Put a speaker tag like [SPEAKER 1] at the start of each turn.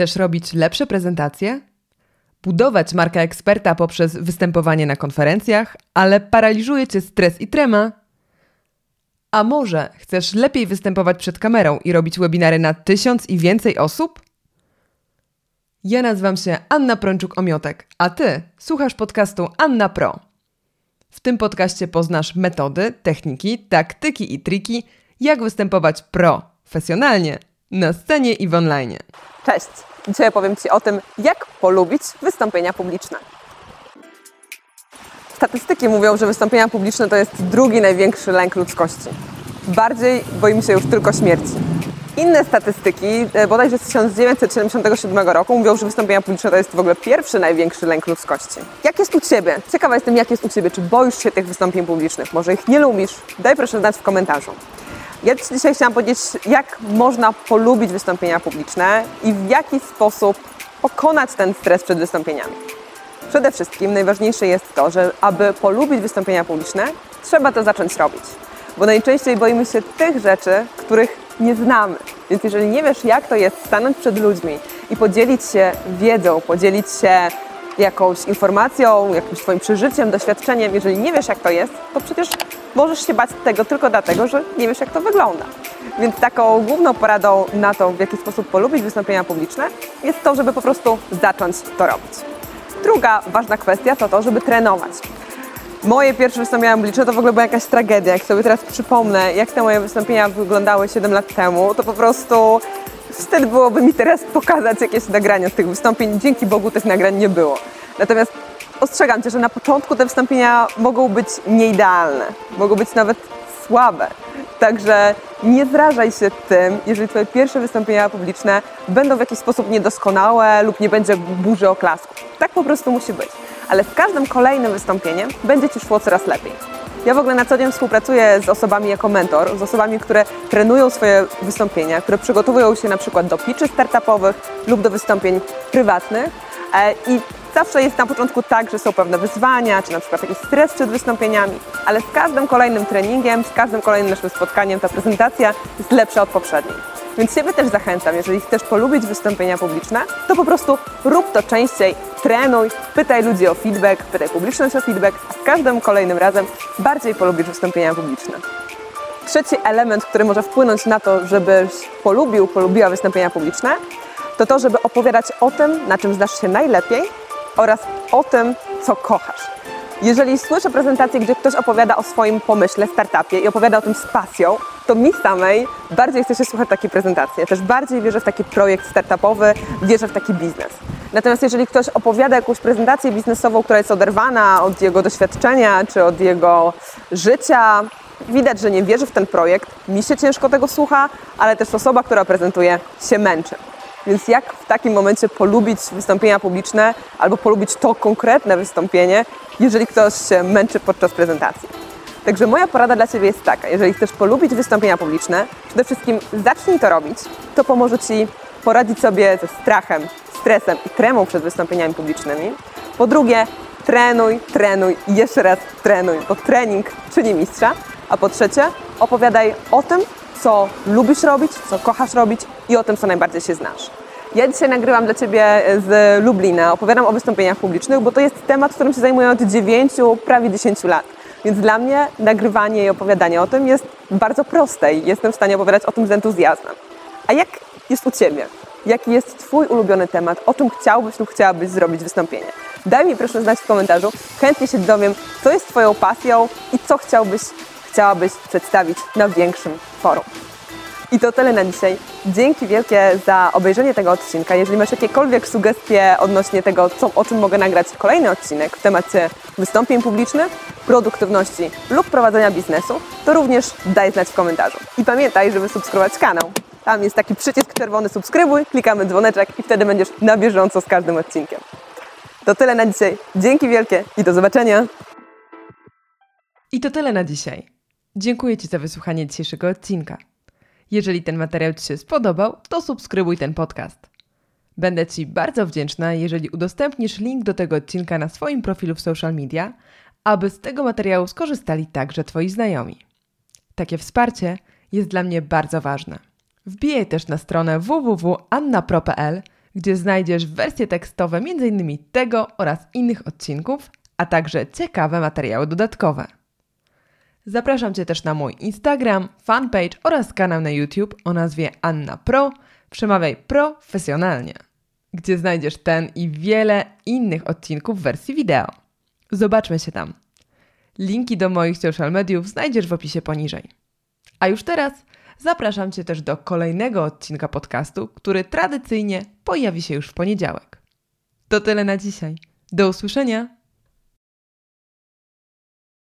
[SPEAKER 1] Chcesz robić lepsze prezentacje? Budować markę eksperta poprzez występowanie na konferencjach, ale paraliżuje cię stres i trema? A może chcesz lepiej występować przed kamerą i robić webinary na tysiąc i więcej osób? Ja nazywam się Anna Prączuk-Omiotek, a ty słuchasz podcastu Anna Pro. W tym podcaście poznasz metody, techniki, taktyki i triki, jak występować profesjonalnie na scenie i w online.
[SPEAKER 2] Cześć! Dzisiaj opowiem Ci o tym, jak polubić wystąpienia publiczne. Statystyki mówią, że wystąpienia publiczne to jest drugi największy lęk ludzkości. Bardziej boimy się już tylko śmierci. Inne statystyki, e, bodajże z 1977 roku, mówią, że wystąpienia publiczne to jest w ogóle pierwszy największy lęk ludzkości. Jak jest u Ciebie? Ciekawa jestem, jak jest u Ciebie. Czy boisz się tych wystąpień publicznych? Może ich nie lubisz? Daj proszę znać w komentarzu. Ja dzisiaj chciałam powiedzieć, jak można polubić wystąpienia publiczne i w jaki sposób pokonać ten stres przed wystąpieniami. Przede wszystkim najważniejsze jest to, że aby polubić wystąpienia publiczne, trzeba to zacząć robić. Bo najczęściej boimy się tych rzeczy, których nie znamy. Więc jeżeli nie wiesz, jak to jest stanąć przed ludźmi i podzielić się wiedzą, podzielić się jakąś informacją, jakimś swoim przeżyciem, doświadczeniem, jeżeli nie wiesz, jak to jest, to przecież możesz się bać tego tylko dlatego, że nie wiesz, jak to wygląda. Więc taką główną poradą na to, w jaki sposób polubić wystąpienia publiczne, jest to, żeby po prostu zacząć to robić. Druga ważna kwestia to to, żeby trenować. Moje pierwsze wystąpienia publiczne to w ogóle była jakaś tragedia. Jak sobie teraz przypomnę, jak te moje wystąpienia wyglądały 7 lat temu, to po prostu wstyd byłoby mi teraz pokazać jakieś nagrania z tych wystąpień. Dzięki Bogu tych nagrań nie było. Natomiast ostrzegam Cię, że na początku te wystąpienia mogą być nieidealne, mogą być nawet słabe. Także nie zrażaj się tym, jeżeli Twoje pierwsze wystąpienia publiczne będą w jakiś sposób niedoskonałe lub nie będzie burzy oklasków. Tak po prostu musi być. Ale z każdym kolejnym wystąpieniem będzie Ci szło coraz lepiej. Ja w ogóle na co dzień współpracuję z osobami jako mentor, z osobami, które trenują swoje wystąpienia, które przygotowują się na przykład do pitchy startupowych lub do wystąpień prywatnych. E, I Zawsze jest na początku tak, że są pewne wyzwania, czy na przykład jakiś stres przed wystąpieniami, ale z każdym kolejnym treningiem, z każdym kolejnym naszym spotkaniem ta prezentacja jest lepsza od poprzedniej. Więc Ciebie też zachęcam, jeżeli chcesz polubić wystąpienia publiczne, to po prostu rób to częściej, trenuj, pytaj ludzi o feedback, pytaj publiczność o feedback, a z każdym kolejnym razem bardziej polubisz wystąpienia publiczne. Trzeci element, który może wpłynąć na to, żebyś polubił, polubiła wystąpienia publiczne, to to, żeby opowiadać o tym, na czym znasz się najlepiej oraz o tym, co kochasz. Jeżeli słyszę prezentację, gdzie ktoś opowiada o swoim pomyśle, startupie i opowiada o tym z pasją, to mi samej bardziej chce się słuchać takiej prezentacji. Też bardziej wierzę w taki projekt startupowy, wierzę w taki biznes. Natomiast jeżeli ktoś opowiada jakąś prezentację biznesową, która jest oderwana od jego doświadczenia czy od jego życia, widać, że nie wierzy w ten projekt, mi się ciężko tego słucha, ale też osoba, która prezentuje, się męczy. Więc jak w takim momencie polubić wystąpienia publiczne albo polubić to konkretne wystąpienie, jeżeli ktoś się męczy podczas prezentacji. Także moja porada dla Ciebie jest taka, jeżeli chcesz polubić wystąpienia publiczne, przede wszystkim zacznij to robić, to pomoże Ci poradzić sobie ze strachem, stresem i tremą przed wystąpieniami publicznymi. Po drugie, trenuj, trenuj i jeszcze raz trenuj, bo trening czyni mistrza. A po trzecie, opowiadaj o tym, co lubisz robić, co kochasz robić i o tym, co najbardziej się znasz. Ja dzisiaj nagrywam dla Ciebie z Lublina, opowiadam o wystąpieniach publicznych, bo to jest temat, którym się zajmuję od 9, prawie 10 lat. Więc dla mnie nagrywanie i opowiadanie o tym jest bardzo proste i jestem w stanie opowiadać o tym z entuzjazmem. A jak jest u Ciebie? Jaki jest Twój ulubiony temat? O czym chciałbyś lub chciałabyś zrobić wystąpienie? Daj mi proszę znać w komentarzu. Chętnie się dowiem, co jest Twoją pasją i co chciałbyś, chciałabyś przedstawić na większym forum. I to tyle na dzisiaj. Dzięki wielkie za obejrzenie tego odcinka. Jeżeli masz jakiekolwiek sugestie odnośnie tego, co, o czym mogę nagrać kolejny odcinek w temacie wystąpień publicznych, produktywności lub prowadzenia biznesu, to również daj znać w komentarzu. I pamiętaj, żeby subskrybować kanał. Tam jest taki przycisk czerwony subskrybuj, klikamy dzwoneczek i wtedy będziesz na bieżąco z każdym odcinkiem. To tyle na dzisiaj. Dzięki wielkie i do zobaczenia.
[SPEAKER 1] I to tyle na dzisiaj. Dziękuję Ci za wysłuchanie dzisiejszego odcinka. Jeżeli ten materiał Ci się spodobał, to subskrybuj ten podcast. Będę Ci bardzo wdzięczna, jeżeli udostępnisz link do tego odcinka na swoim profilu w social media, aby z tego materiału skorzystali także Twoi znajomi. Takie wsparcie jest dla mnie bardzo ważne. Wbijaj też na stronę www.annapro.pl, gdzie znajdziesz wersje tekstowe m.in. tego oraz innych odcinków, a także ciekawe materiały dodatkowe. Zapraszam Cię też na mój Instagram, fanpage oraz kanał na YouTube o nazwie Anna Pro, przemawiaj profesjonalnie, gdzie znajdziesz ten i wiele innych odcinków w wersji wideo. Zobaczmy się tam. Linki do moich social mediów znajdziesz w opisie poniżej. A już teraz zapraszam Cię też do kolejnego odcinka podcastu, który tradycyjnie pojawi się już w poniedziałek. To tyle na dzisiaj. Do usłyszenia!